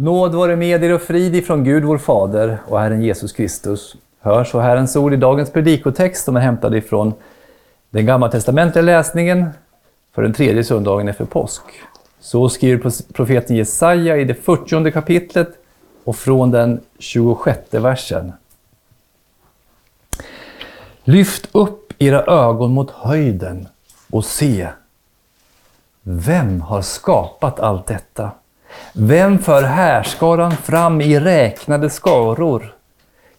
Nåd vare med er och frid ifrån Gud vår Fader och Herren Jesus Kristus. Hör så Herrens ord i dagens predikotext som är hämtad ifrån den gammaltestamentliga läsningen för den tredje söndagen efter påsk. Så skriver profeten Jesaja i det 40 kapitlet och från den 26 versen. Lyft upp era ögon mot höjden och se. Vem har skapat allt detta? Vem för härskaran fram i räknade skaror?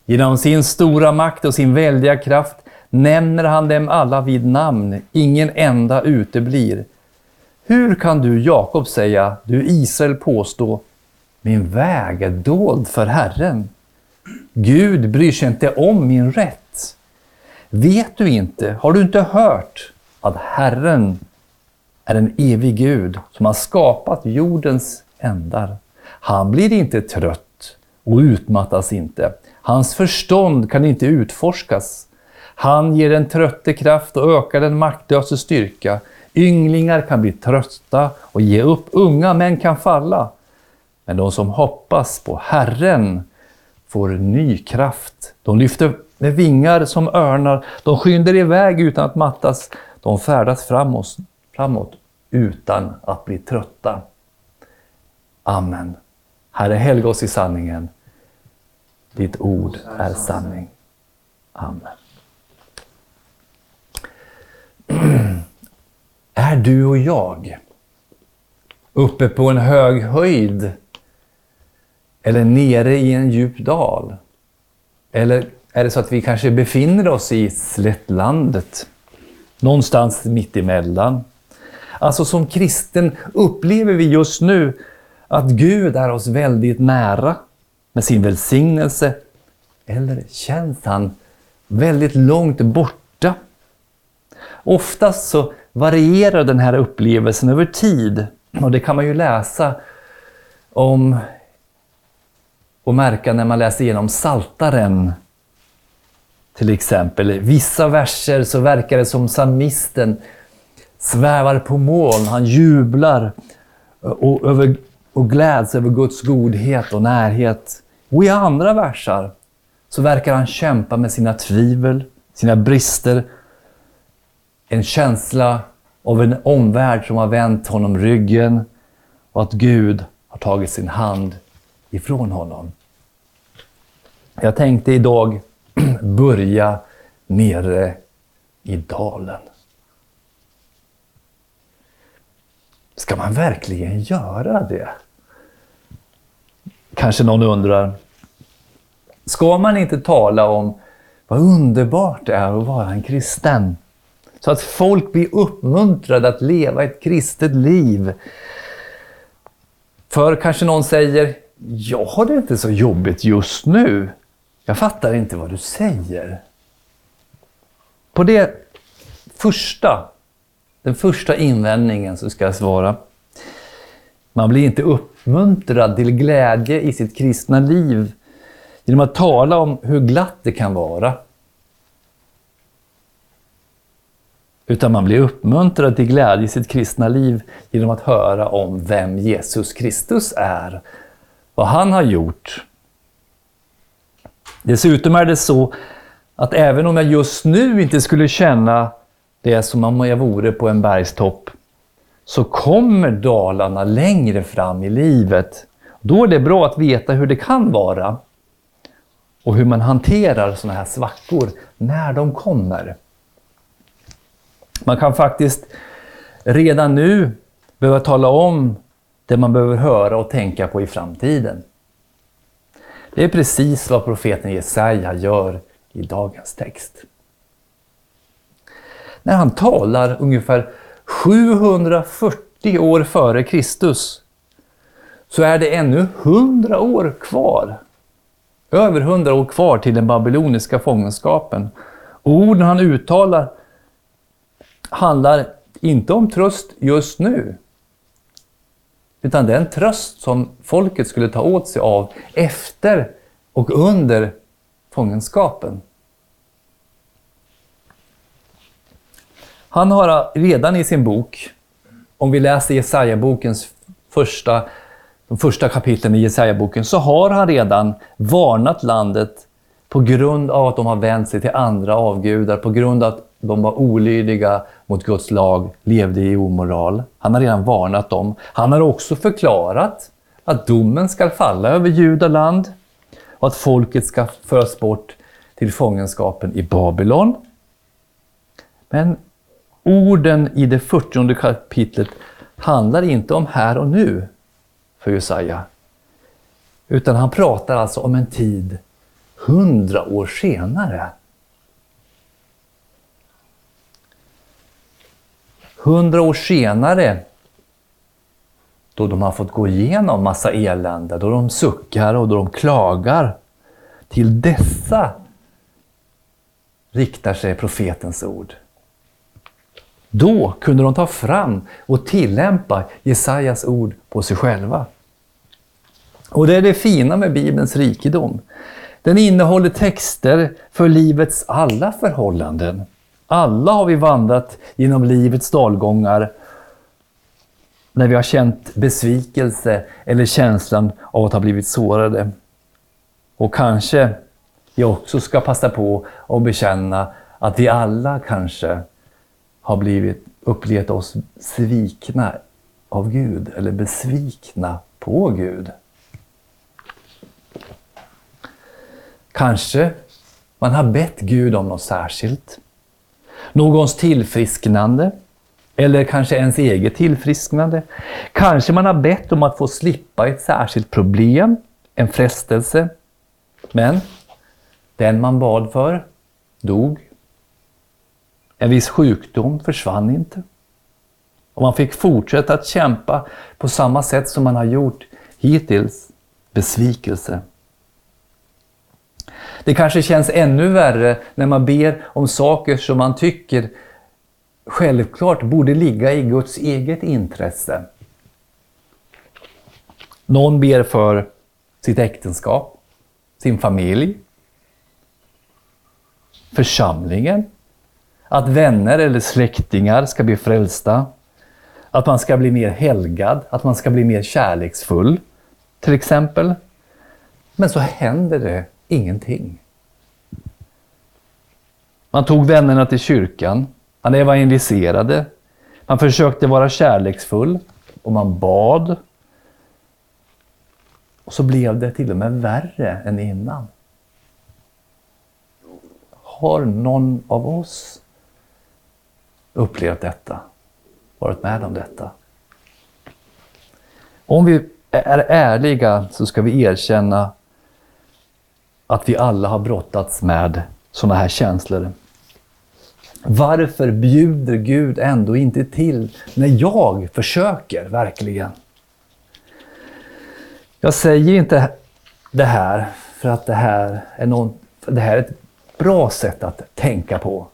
Genom sin stora makt och sin väldiga kraft nämner han dem alla vid namn, ingen enda uteblir. Hur kan du, Jakob, säga, du Israel påstå, min väg är dold för Herren. Gud bryr sig inte om min rätt. Vet du inte, har du inte hört, att Herren är en evig Gud som har skapat jordens ändar. Han blir inte trött och utmattas inte. Hans förstånd kan inte utforskas. Han ger den trötte kraft och ökar den maktlöse styrka. Ynglingar kan bli trötta och ge upp, unga män kan falla. Men de som hoppas på Herren får ny kraft. De lyfter med vingar som örnar, de skyndar iväg utan att mattas, de färdas framåt, framåt utan att bli trötta. Amen. Herre, helga oss i sanningen. Ditt ord är sanning. Amen. Är du och jag uppe på en hög höjd eller nere i en djup dal? Eller är det så att vi kanske befinner oss i slättlandet? Någonstans mitt emellan. Alltså som kristen upplever vi just nu att Gud är oss väldigt nära med sin välsignelse. Eller känns han väldigt långt borta? Oftast så varierar den här upplevelsen över tid. Och det kan man ju läsa om och märka när man läser igenom Saltaren. Till exempel. Vissa verser så verkar det som psalmisten svävar på moln, han jublar eh, och, över, och gläds över Guds godhet och närhet. Och i andra versar så verkar han kämpa med sina tvivel, sina brister, en känsla av en omvärld som har vänt honom ryggen och att Gud har tagit sin hand ifrån honom. Jag tänkte idag börja nere i dalen. Ska man verkligen göra det? Kanske någon undrar. Ska man inte tala om vad underbart det är att vara en kristen? Så att folk blir uppmuntrade att leva ett kristet liv. För kanske någon säger, jag har det inte så jobbigt just nu. Jag fattar inte vad du säger. På det första, den första invändningen så ska jag svara. Man blir inte uppmuntrad till glädje i sitt kristna liv genom att tala om hur glatt det kan vara. Utan man blir uppmuntrad till glädje i sitt kristna liv genom att höra om vem Jesus Kristus är, vad han har gjort. Dessutom är det så att även om jag just nu inte skulle känna det som om jag vore på en bergstopp, så kommer dalarna längre fram i livet. Då är det bra att veta hur det kan vara och hur man hanterar sådana här svackor när de kommer. Man kan faktiskt redan nu behöva tala om det man behöver höra och tänka på i framtiden. Det är precis vad profeten Jesaja gör i dagens text. När han talar ungefär 740 år före Kristus så är det ännu 100 år kvar. Över 100 år kvar till den babyloniska fångenskapen. orden han uttalar handlar inte om tröst just nu. Utan det är en tröst som folket skulle ta åt sig av efter och under fångenskapen. Han har redan i sin bok, om vi läser Jesaja-bokens första de första kapitlen i Jesaja-boken, så har han redan varnat landet på grund av att de har vänt sig till andra avgudar, på grund av att de var olydiga mot Guds lag, levde i omoral. Han har redan varnat dem. Han har också förklarat att domen ska falla över Judaland och att folket ska föras bort till fångenskapen i Babylon. Men orden i det 40 kapitlet handlar inte om här och nu för Jesaja. Utan han pratar alltså om en tid hundra år senare. Hundra år senare, då de har fått gå igenom massa elände, då de suckar och då de klagar. Till dessa riktar sig profetens ord. Då kunde de ta fram och tillämpa Jesajas ord på sig själva. Och det är det fina med Bibelns rikedom. Den innehåller texter för livets alla förhållanden. Alla har vi vandrat genom livets dalgångar när vi har känt besvikelse eller känslan av att ha blivit sårade. Och kanske jag också ska passa på att bekänna att vi alla kanske har blivit, upplevt oss svikna av Gud eller besvikna på Gud. Kanske man har bett Gud om något särskilt. Någons tillfrisknande. Eller kanske ens eget tillfrisknande. Kanske man har bett om att få slippa ett särskilt problem, en frestelse. Men den man bad för dog. En viss sjukdom försvann inte. Och man fick fortsätta att kämpa på samma sätt som man har gjort hittills. Besvikelse. Det kanske känns ännu värre när man ber om saker som man tycker självklart borde ligga i Guds eget intresse. Någon ber för sitt äktenskap, sin familj, församlingen, att vänner eller släktingar ska bli frälsta, att man ska bli mer helgad, att man ska bli mer kärleksfull, till exempel. Men så händer det ingenting. Man tog vännerna till kyrkan, man evangeliserade, man försökte vara kärleksfull och man bad. Och så blev det till och med värre än innan. Har någon av oss upplevt detta? Varit med om detta? Om vi är ärliga så ska vi erkänna att vi alla har brottats med sådana här känslor. Varför bjuder Gud ändå inte till när jag försöker verkligen? Jag säger inte det här för att det här är, någon, det här är ett bra sätt att tänka på.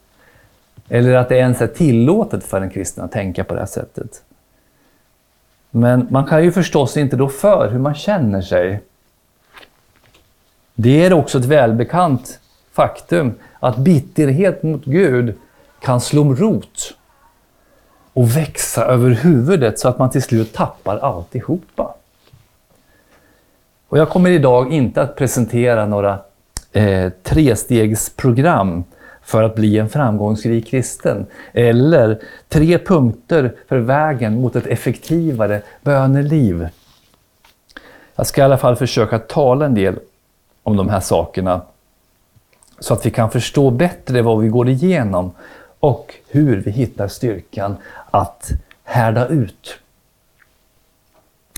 Eller att det ens är tillåtet för en kristen att tänka på det här sättet. Men man kan ju förstås inte då för hur man känner sig. Det är också ett välbekant faktum att bitterhet mot Gud kan slå rot och växa över huvudet så att man till slut tappar alltihopa. Och jag kommer idag inte att presentera några eh, trestegsprogram för att bli en framgångsrik kristen. Eller tre punkter för vägen mot ett effektivare böneliv. Jag ska i alla fall försöka tala en del om de här sakerna så att vi kan förstå bättre vad vi går igenom och hur vi hittar styrkan att härda ut.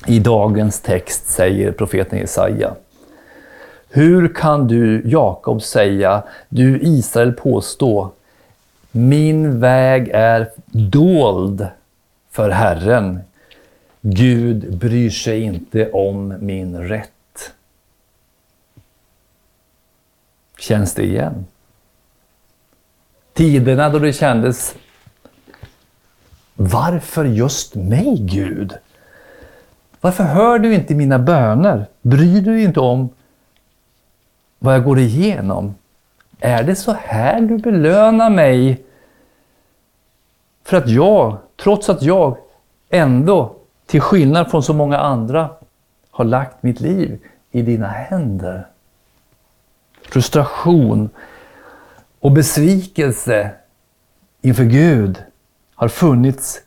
I dagens text säger profeten Jesaja hur kan du, Jakob, säga, du Israel påstå, min väg är dold för Herren. Gud bryr sig inte om min rätt. Känns det igen? Tiderna då det kändes, varför just mig Gud? Varför hör du inte mina böner? Bryr du dig inte om vad jag går igenom. Är det så här du belönar mig? För att jag, trots att jag ändå, till skillnad från så många andra, har lagt mitt liv i dina händer. Frustration och besvikelse inför Gud har funnits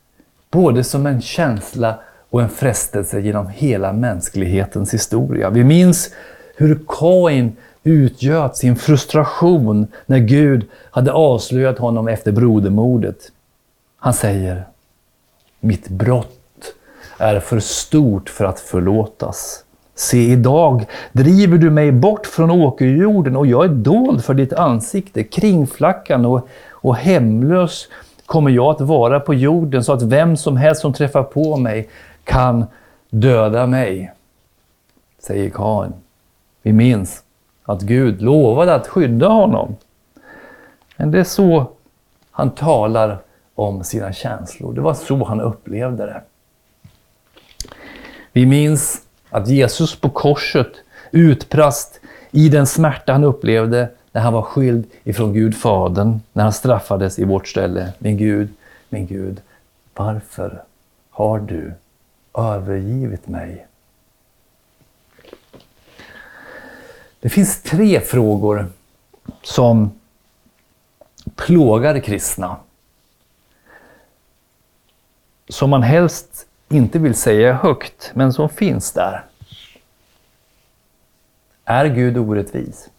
både som en känsla och en frestelse genom hela mänsklighetens historia. Vi minns hur Kain utgöt sin frustration när Gud hade avslöjat honom efter brodermordet. Han säger, mitt brott är för stort för att förlåtas. Se, idag driver du mig bort från åkerjorden och jag är dold för ditt ansikte, kringflackande och, och hemlös kommer jag att vara på jorden så att vem som helst som träffar på mig kan döda mig. Säger Kain. Vi minns att Gud lovade att skydda honom. Men det är så han talar om sina känslor. Det var så han upplevde det. Vi minns att Jesus på korset utbrast i den smärta han upplevde när han var skild ifrån Gud Fadern, när han straffades i vårt ställe. Min Gud, min Gud, varför har du övergivit mig? Det finns tre frågor som plågar kristna. Som man helst inte vill säga högt, men som finns där. Är Gud orättvis?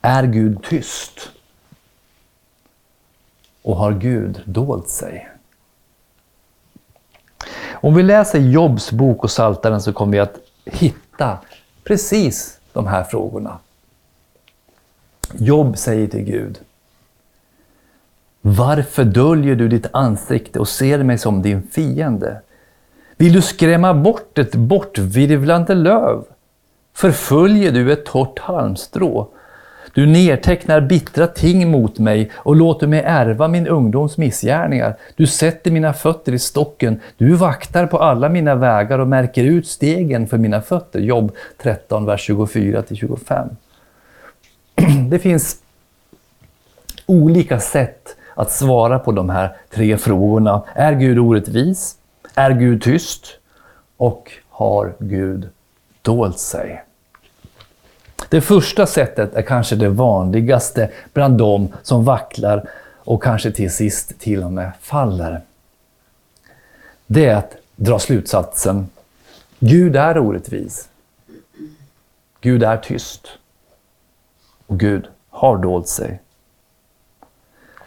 Är Gud tyst? Och har Gud dolt sig? Om vi läser Jobs bok och Saltaren så kommer vi att hitta precis de här frågorna. Jobb säger till Gud. Varför döljer du ditt ansikte och ser mig som din fiende? Vill du skrämma bort ett bortvirvlande löv? Förföljer du ett torrt halmstrå? Du nedtecknar bittra ting mot mig och låter mig ärva min ungdoms missgärningar. Du sätter mina fötter i stocken. Du vaktar på alla mina vägar och märker ut stegen för mina fötter. Jobb 13, vers 24-25. Det finns olika sätt att svara på de här tre frågorna. Är Gud orättvis? Är Gud tyst? Och har Gud dolt sig? Det första sättet är kanske det vanligaste bland dem som vacklar och kanske till sist till och med faller. Det är att dra slutsatsen Gud är orättvis. Gud är tyst. Och Gud har dolt sig.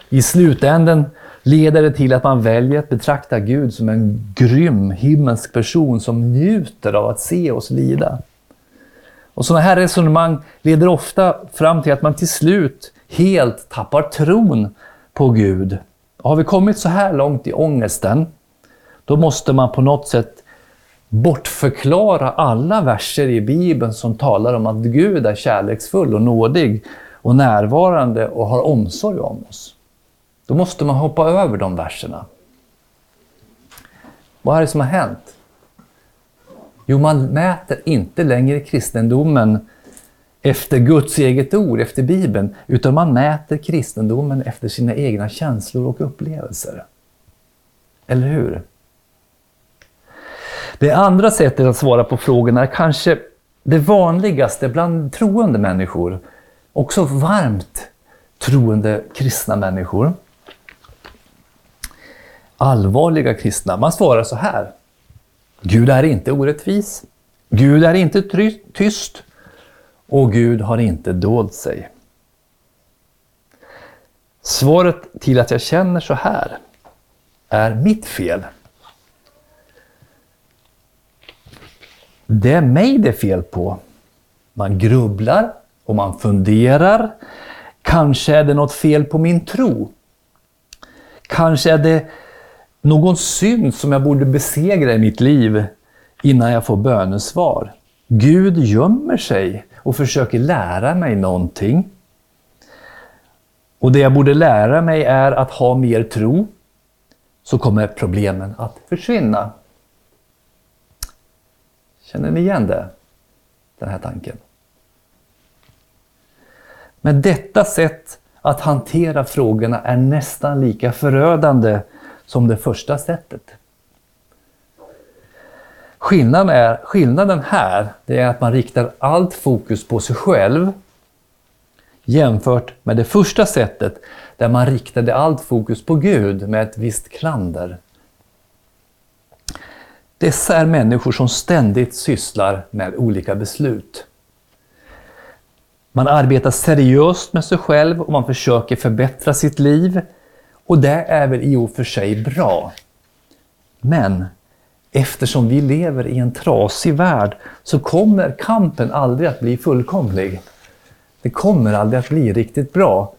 I slutänden leder det till att man väljer att betrakta Gud som en grym himmelsk person som njuter av att se oss lida. Och sådana här resonemang leder ofta fram till att man till slut helt tappar tron på Gud. Har vi kommit så här långt i ångesten, då måste man på något sätt bortförklara alla verser i Bibeln som talar om att Gud är kärleksfull och nådig och närvarande och har omsorg om oss. Då måste man hoppa över de verserna. Vad är det som har hänt? Jo, man mäter inte längre kristendomen efter Guds eget ord, efter Bibeln, utan man mäter kristendomen efter sina egna känslor och upplevelser. Eller hur? Det andra sättet att svara på frågorna är kanske det vanligaste bland troende människor. Också varmt troende kristna människor. Allvarliga kristna. Man svarar så här. Gud är inte orättvis. Gud är inte tyst. Och Gud har inte dolt sig. Svaret till att jag känner så här är mitt fel. Det är mig det är fel på. Man grubblar och man funderar. Kanske är det något fel på min tro. Kanske är det någon synd som jag borde besegra i mitt liv innan jag får bönesvar. Gud gömmer sig och försöker lära mig någonting. Och det jag borde lära mig är att ha mer tro, så kommer problemen att försvinna. Känner ni igen det? Den här tanken. Men detta sätt att hantera frågorna är nästan lika förödande som det första sättet. Skillnaden, är, skillnaden här det är att man riktar allt fokus på sig själv jämfört med det första sättet där man riktade allt fokus på Gud med ett visst klander. Dessa är människor som ständigt sysslar med olika beslut. Man arbetar seriöst med sig själv och man försöker förbättra sitt liv. Och det är väl i och för sig bra. Men eftersom vi lever i en trasig värld så kommer kampen aldrig att bli fullkomlig. Det kommer aldrig att bli riktigt bra.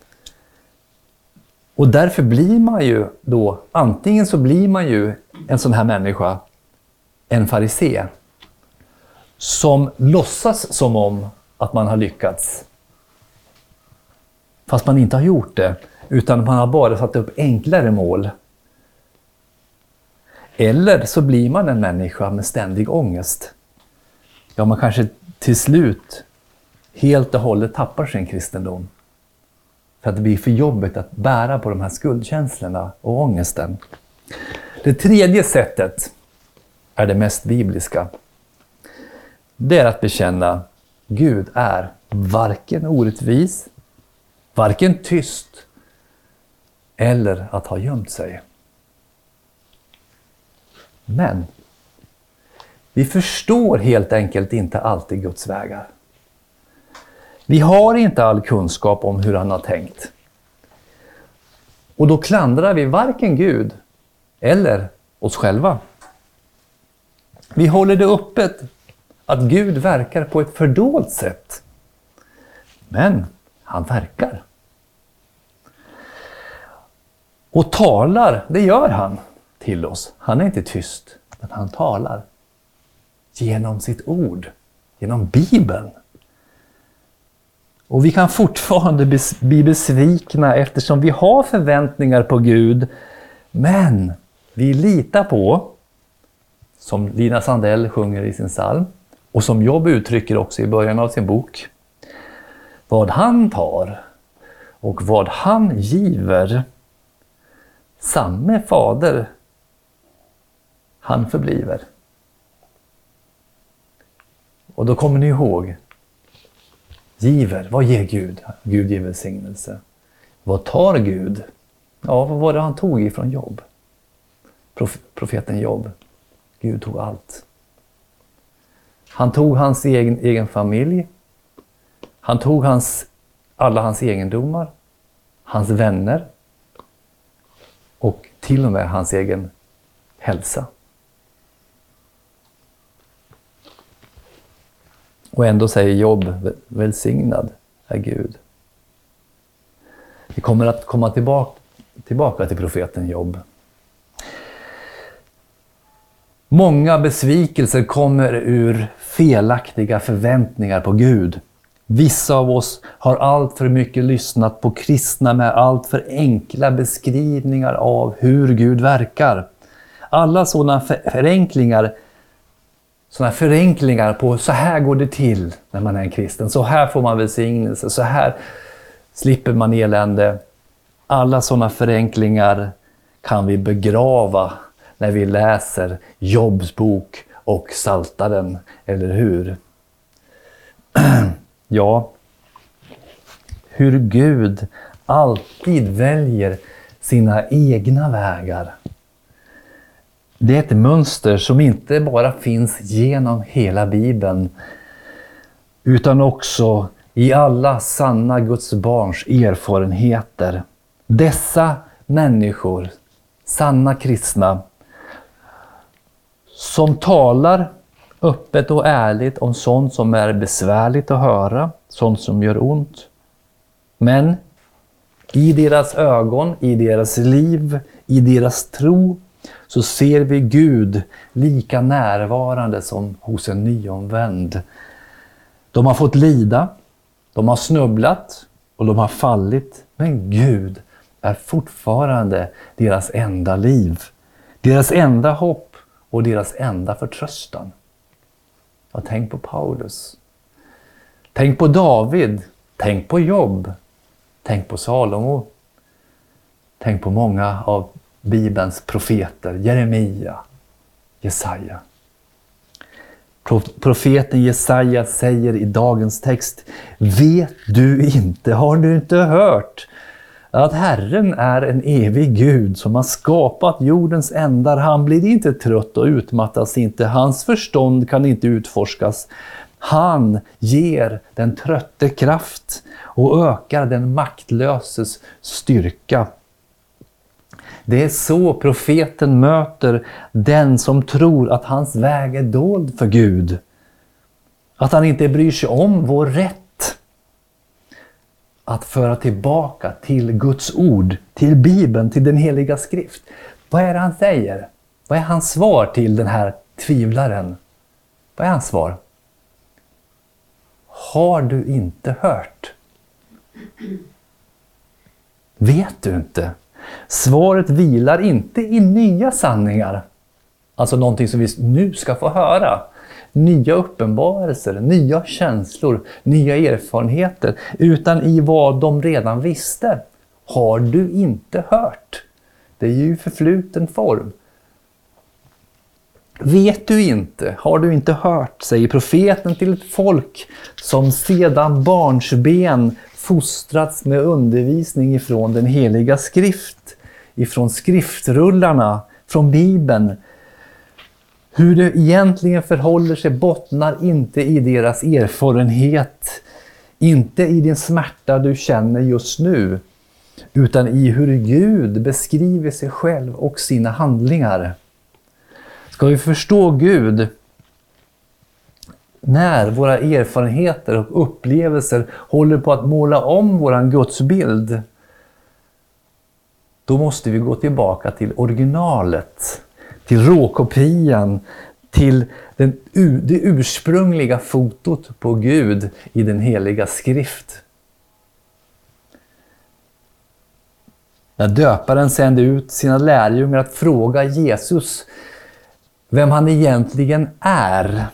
Och därför blir man ju då, antingen så blir man ju en sån här människa, en farisé, som låtsas som om att man har lyckats. Fast man inte har gjort det, utan man har bara satt upp enklare mål. Eller så blir man en människa med ständig ångest. Ja, man kanske till slut helt och hållet tappar sin kristendom. För att det blir för jobbigt att bära på de här skuldkänslorna och ångesten. Det tredje sättet är det mest bibliska. Det är att bekänna Gud är varken orättvis, varken tyst eller att ha gömt sig. Men vi förstår helt enkelt inte alltid Guds vägar. Vi har inte all kunskap om hur han har tänkt. Och då klandrar vi varken Gud eller oss själva. Vi håller det öppet att Gud verkar på ett fördolt sätt. Men han verkar. Och talar, det gör han till oss. Han är inte tyst, men han talar. Genom sitt ord, genom Bibeln. Och vi kan fortfarande bli besvikna eftersom vi har förväntningar på Gud. Men vi litar på, som Lina Sandell sjunger i sin psalm, och som Jobb uttrycker också i början av sin bok, vad han tar och vad han giver, samme fader han förbliver. Och då kommer ni ihåg giver. Vad ger Gud? Gud ger välsignelse. Vad tar Gud? Ja, vad var det han tog ifrån Jobb? Prof profeten Jobb. Gud tog allt. Han tog hans egen, egen familj. Han tog hans, alla hans egendomar, hans vänner och till och med hans egen hälsa. Och ändå säger Jobb, välsignad är Gud. Vi kommer att komma tillbaka, tillbaka till profeten Jobb. Många besvikelser kommer ur felaktiga förväntningar på Gud. Vissa av oss har allt för mycket lyssnat på kristna med allt för enkla beskrivningar av hur Gud verkar. Alla sådana förenklingar sådana förenklingar på så här går det till när man är en kristen. Så här får man välsignelse, så här slipper man elände. Alla sådana förenklingar kan vi begrava när vi läser Jobs bok och Saltaren, eller hur? ja, hur Gud alltid väljer sina egna vägar. Det är ett mönster som inte bara finns genom hela Bibeln utan också i alla sanna Guds barns erfarenheter. Dessa människor, sanna kristna, som talar öppet och ärligt om sånt som är besvärligt att höra, sånt som gör ont. Men i deras ögon, i deras liv, i deras tro så ser vi Gud lika närvarande som hos en nyomvänd. De har fått lida, de har snubblat och de har fallit. Men Gud är fortfarande deras enda liv, deras enda hopp och deras enda förtröstan. Ja, tänk på Paulus. Tänk på David. Tänk på Jobb. Tänk på Salomo. Tänk på många av Bibelns profeter, Jeremia, Jesaja. Profeten Jesaja säger i dagens text, Vet du inte, har du inte hört? Att Herren är en evig Gud som har skapat jordens ändar. Han blir inte trött och utmattas inte. Hans förstånd kan inte utforskas. Han ger den trötte kraft och ökar den maktlöses styrka. Det är så profeten möter den som tror att hans väg är dold för Gud. Att han inte bryr sig om vår rätt att föra tillbaka till Guds ord, till Bibeln, till den heliga skrift. Vad är det han säger? Vad är hans svar till den här tvivlaren? Vad är hans svar? Har du inte hört? Vet du inte? Svaret vilar inte i nya sanningar, alltså någonting som vi nu ska få höra. Nya uppenbarelser, nya känslor, nya erfarenheter, utan i vad de redan visste. Har du inte hört? Det är ju förfluten form. Vet du inte, har du inte hört, säger profeten till ett folk som sedan barnsben fostrats med undervisning ifrån den heliga skrift, ifrån skriftrullarna, från Bibeln. Hur det egentligen förhåller sig bottnar inte i deras erfarenhet, inte i din smärta du känner just nu, utan i hur Gud beskriver sig själv och sina handlingar. Ska vi förstå Gud när våra erfarenheter och upplevelser håller på att måla om vår gudsbild, då måste vi gå tillbaka till originalet, till råkopian, till den, det ursprungliga fotot på Gud i den heliga skrift. När döparen sände ut sina lärjungar att fråga Jesus vem han egentligen är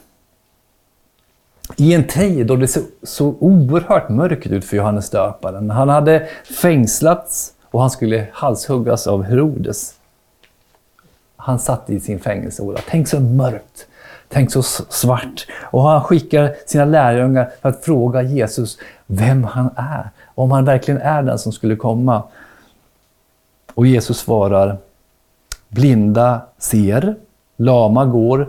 i en tid då det såg så oerhört mörkt ut för Johannes döparen. Han hade fängslats och han skulle halshuggas av Herodes. Han satt i sin fängelsehåla. Tänk så mörkt, tänk så svart. Och han skickar sina lärjungar för att fråga Jesus vem han är. Om han verkligen är den som skulle komma. Och Jesus svarar, blinda ser, lama går,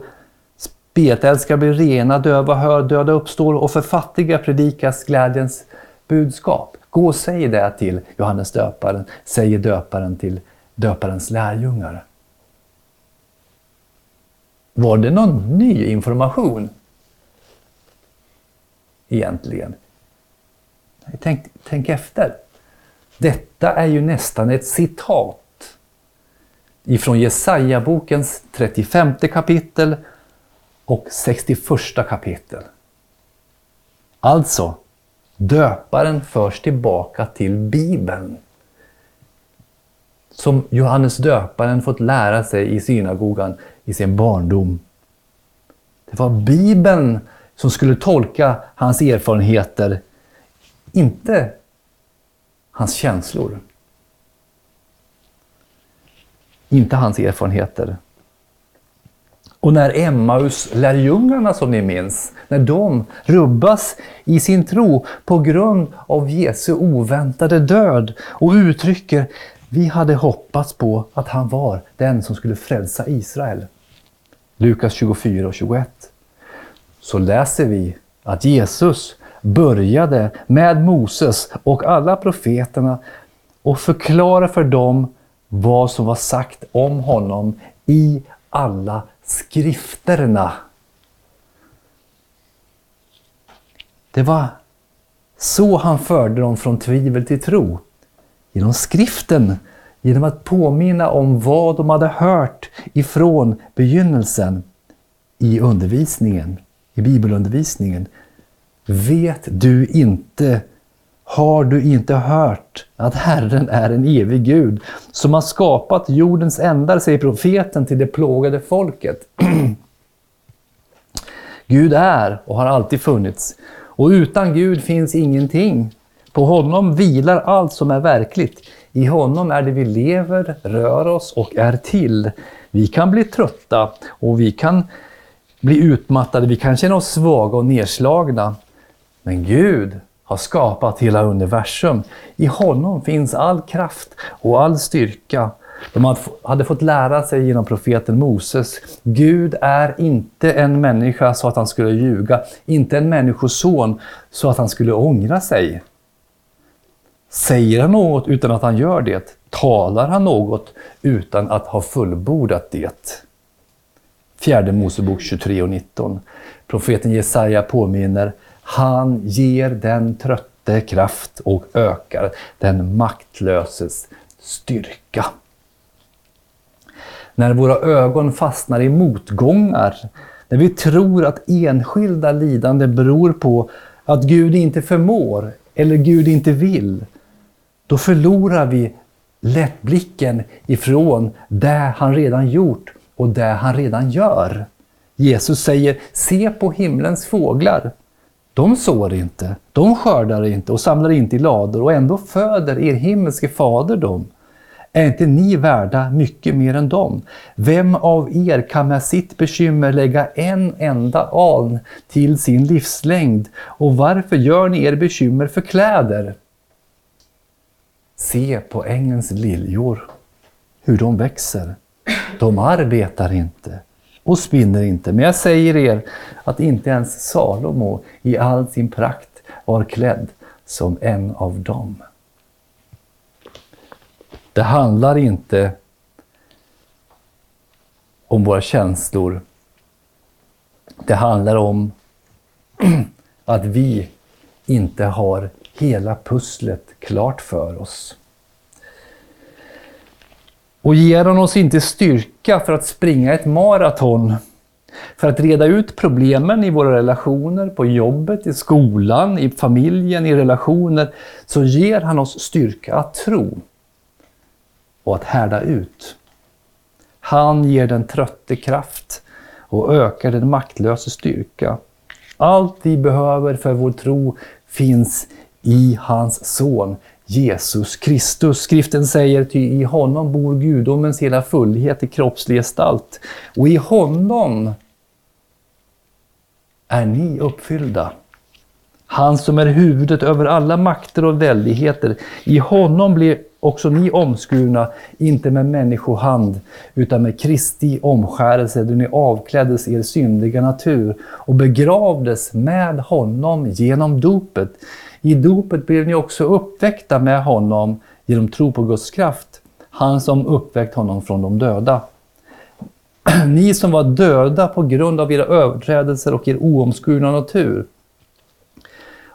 Spetälska blir rena, döva hör, döda uppstår och för fattiga predikas glädjens budskap. Gå och säg det till Johannes döparen, säger döparen till döparens lärjungar. Var det någon ny information? Egentligen. Tänk, tänk efter. Detta är ju nästan ett citat ifrån Jesaja-bokens 35 kapitel och 61 kapitel. Alltså, döparen förs tillbaka till Bibeln. Som Johannes döparen fått lära sig i synagogan i sin barndom. Det var Bibeln som skulle tolka hans erfarenheter, inte hans känslor. Inte hans erfarenheter. Och när Emmaus-lärjungarna som ni minns, när de rubbas i sin tro på grund av Jesu oväntade död och uttrycker vi hade hoppats på att han var den som skulle frälsa Israel. Lukas 24 och 21. Så läser vi att Jesus började med Moses och alla profeterna och förklarade för dem vad som var sagt om honom i alla skrifterna. Det var så han förde dem från tvivel till tro. Genom skriften, genom att påminna om vad de hade hört ifrån begynnelsen i undervisningen, i bibelundervisningen. Vet du inte har du inte hört att Herren är en evig Gud som har skapat jordens ändar, säger profeten till det plågade folket. Gud är och har alltid funnits. Och utan Gud finns ingenting. På honom vilar allt som är verkligt. I honom är det vi lever, rör oss och är till. Vi kan bli trötta och vi kan bli utmattade, vi kan känna oss svaga och nedslagna. Men Gud har skapat hela universum. I honom finns all kraft och all styrka. De hade fått lära sig genom profeten Moses. Gud är inte en människa så att han skulle ljuga, inte en människoson så att han skulle ångra sig. Säger han något utan att han gör det? Talar han något utan att ha fullbordat det? Fjärde Mosebok 23 och 19. Profeten Jesaja påminner han ger den trötte kraft och ökar den maktlöses styrka. När våra ögon fastnar i motgångar, när vi tror att enskilda lidande beror på att Gud inte förmår eller Gud inte vill, då förlorar vi lätt blicken ifrån det han redan gjort och det han redan gör. Jesus säger, se på himlens fåglar. De sår inte, de skördar inte och samlar inte i lador och ändå föder er himmelske fader dem. Är inte ni värda mycket mer än dem? Vem av er kan med sitt bekymmer lägga en enda aln till sin livslängd? Och varför gör ni er bekymmer för kläder? Se på ängens liljor, hur de växer. De arbetar inte och spinner inte. Men jag säger er att inte ens Salomo i all sin prakt var klädd som en av dem. Det handlar inte om våra känslor. Det handlar om att vi inte har hela pusslet klart för oss. Och ger han oss inte styrka för att springa ett maraton, för att reda ut problemen i våra relationer, på jobbet, i skolan, i familjen, i relationer, så ger han oss styrka att tro och att härda ut. Han ger den trötte kraft och ökar den maktlöse styrka. Allt vi behöver för vår tro finns i hans son Jesus Kristus. Skriften säger ty i honom bor gudomens hela fullhet i kroppslig gestalt. Och i honom är ni uppfyllda. Han som är huvudet över alla makter och väldigheter. I honom blir också ni omskurna, inte med människohand, utan med Kristi omskärelse, då ni avkläddes er syndiga natur och begravdes med honom genom dopet. I dopet blev ni också uppväckta med honom genom tro på Guds kraft, han som uppväckt honom från de döda. Ni som var döda på grund av era överträdelser och er oomskurna natur.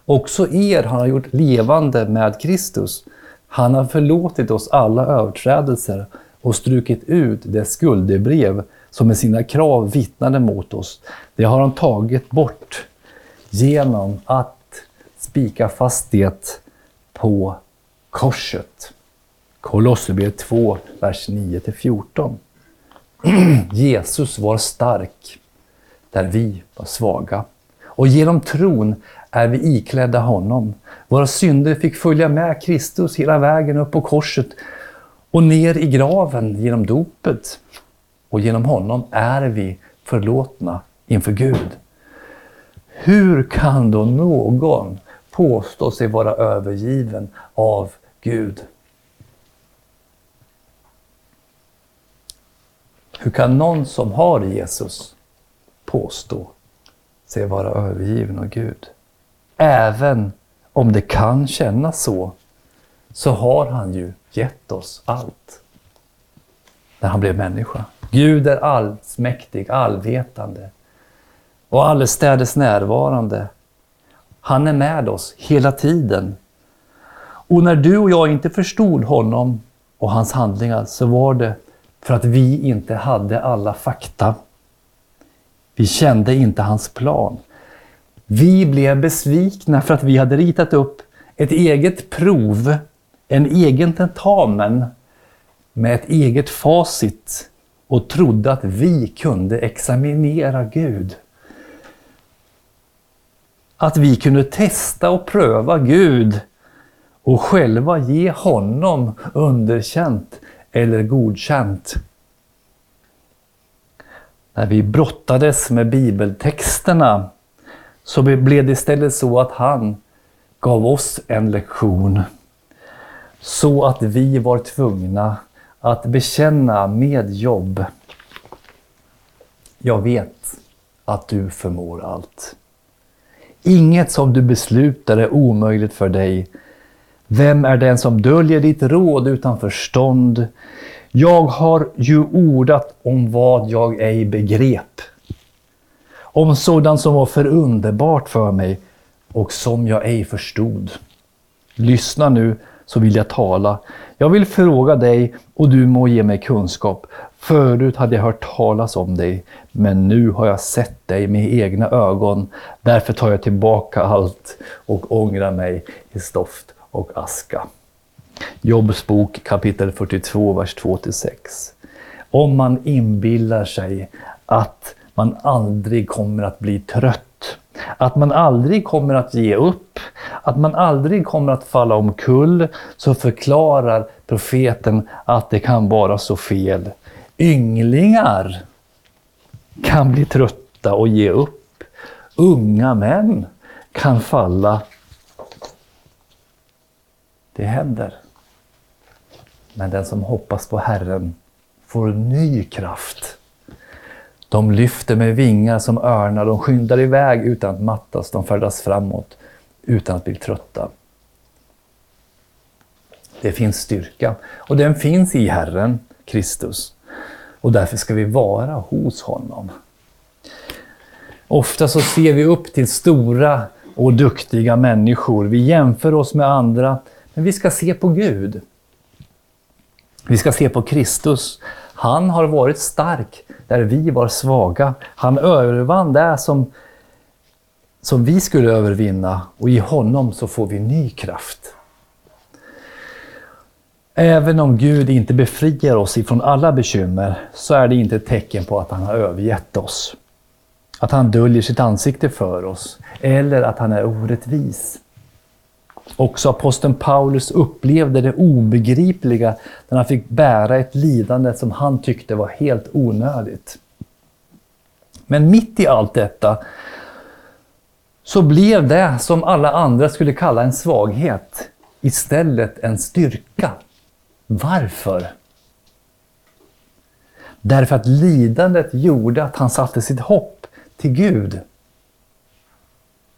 Också er har han gjort levande med Kristus. Han har förlåtit oss alla överträdelser och strukit ut det skuldebrev som med sina krav vittnade mot oss. Det har han tagit bort genom att spika fast det på korset. Kolosserbrevet 2, vers 9-14. Jesus var stark där vi var svaga. Och genom tron är vi iklädda honom. Våra synder fick följa med Kristus hela vägen upp på korset och ner i graven genom dopet. Och genom honom är vi förlåtna inför Gud. Hur kan då någon påstå sig vara övergiven av Gud? Hur kan någon som har Jesus påstå sig vara övergiven av Gud? Även om det kan kännas så, så har han ju gett oss allt. När han blev människa. Gud är allsmäktig, allvetande och allestädes närvarande. Han är med oss hela tiden. Och när du och jag inte förstod honom och hans handlingar så var det för att vi inte hade alla fakta. Vi kände inte hans plan. Vi blev besvikna för att vi hade ritat upp ett eget prov, en egen tentamen med ett eget facit och trodde att vi kunde examinera Gud. Att vi kunde testa och pröva Gud och själva ge honom underkänt eller godkänt. När vi brottades med bibeltexterna så blev det istället så att han gav oss en lektion. Så att vi var tvungna att bekänna med jobb. Jag vet att du förmår allt. Inget som du beslutar är omöjligt för dig. Vem är den som döljer ditt råd utan förstånd? Jag har ju ordat om vad jag ej begrep. Om sådant som var för underbart för mig och som jag ej förstod. Lyssna nu så vill jag tala. Jag vill fråga dig och du må ge mig kunskap. Förut hade jag hört talas om dig, men nu har jag sett dig med egna ögon. Därför tar jag tillbaka allt och ångrar mig i stoft och aska. Jobs bok kapitel 42, vers 2-6. Om man inbillar sig att man aldrig kommer att bli trött, att man aldrig kommer att ge upp, att man aldrig kommer att falla omkull, så förklarar profeten att det kan vara så fel. Ynglingar kan bli trötta och ge upp. Unga män kan falla. Det händer. Men den som hoppas på Herren får ny kraft. De lyfter med vingar som örnar, de skyndar iväg utan att mattas, de färdas framåt utan att bli trötta. Det finns styrka och den finns i Herren Kristus. Och därför ska vi vara hos honom. Ofta så ser vi upp till stora och duktiga människor. Vi jämför oss med andra, men vi ska se på Gud. Vi ska se på Kristus. Han har varit stark där vi var svaga. Han övervann det som, som vi skulle övervinna och i honom så får vi ny kraft. Även om Gud inte befriar oss ifrån alla bekymmer så är det inte ett tecken på att han har övergett oss. Att han döljer sitt ansikte för oss eller att han är orättvis. Också aposteln Paulus upplevde det obegripliga när han fick bära ett lidande som han tyckte var helt onödigt. Men mitt i allt detta så blev det som alla andra skulle kalla en svaghet istället en styrka. Varför? Därför att lidandet gjorde att han satte sitt hopp till Gud.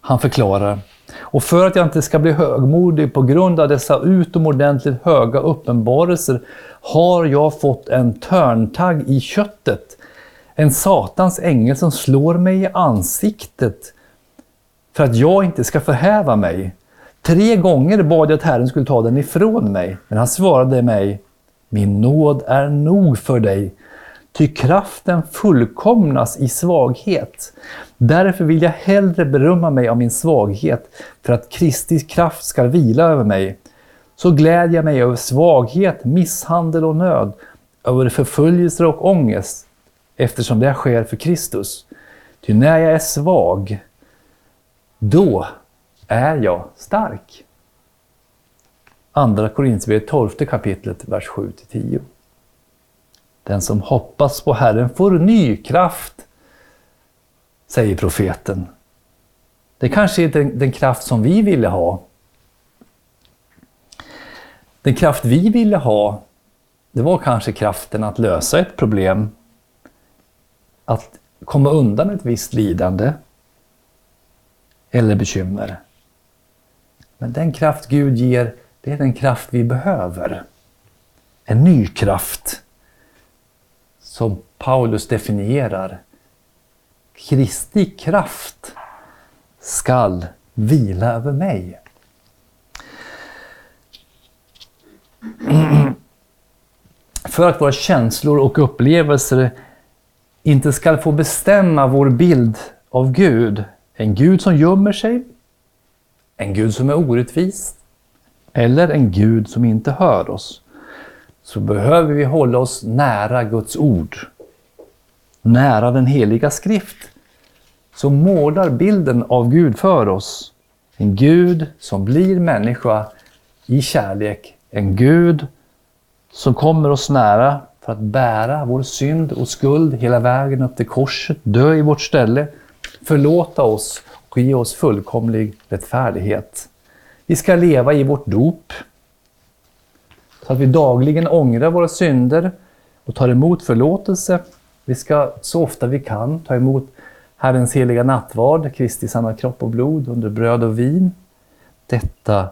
Han förklarar och för att jag inte ska bli högmodig på grund av dessa utomordentligt höga uppenbarelser har jag fått en törntagg i köttet. En satans ängel som slår mig i ansiktet för att jag inte ska förhäva mig. Tre gånger bad jag att Herren skulle ta den ifrån mig, men han svarade mig Min nåd är nog för dig, ty kraften fullkomnas i svaghet. Därför vill jag hellre berömma mig av min svaghet för att Kristi kraft ska vila över mig. Så glädjer jag mig över svaghet, misshandel och nöd, över förföljelser och ångest, eftersom det sker för Kristus. Ty när jag är svag, då är jag stark. Andra Korinthierbrevet 12 kapitlet, vers 7-10. Den som hoppas på Herren får ny kraft säger profeten. Det kanske är den, den kraft som vi ville ha. Den kraft vi ville ha, det var kanske kraften att lösa ett problem. Att komma undan ett visst lidande eller bekymmer. Men den kraft Gud ger, det är den kraft vi behöver. En ny kraft som Paulus definierar Kristi kraft skall vila över mig. För att våra känslor och upplevelser inte ska få bestämma vår bild av Gud. En Gud som gömmer sig, en Gud som är orättvis eller en Gud som inte hör oss. Så behöver vi hålla oss nära Guds ord nära den heliga skrift, som målar bilden av Gud för oss. En Gud som blir människa i kärlek. En Gud som kommer oss nära för att bära vår synd och skuld hela vägen upp till korset, dö i vårt ställe, förlåta oss och ge oss fullkomlig rättfärdighet. Vi ska leva i vårt dop, så att vi dagligen ångrar våra synder och tar emot förlåtelse. Vi ska så ofta vi kan ta emot Herrens heliga nattvard, Kristi sanna kropp och blod under bröd och vin. Detta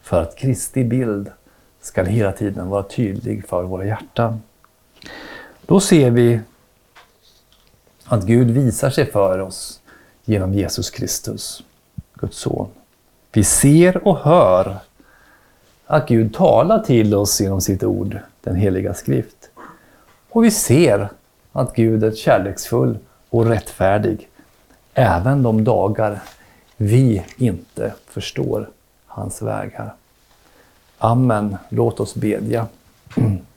för att Kristi bild ska hela tiden vara tydlig för våra hjärtan. Då ser vi att Gud visar sig för oss genom Jesus Kristus, Guds son. Vi ser och hör att Gud talar till oss genom sitt ord, den heliga skrift. Och vi ser att Gud är kärleksfull och rättfärdig, även de dagar vi inte förstår hans vägar. Amen. Låt oss bedja.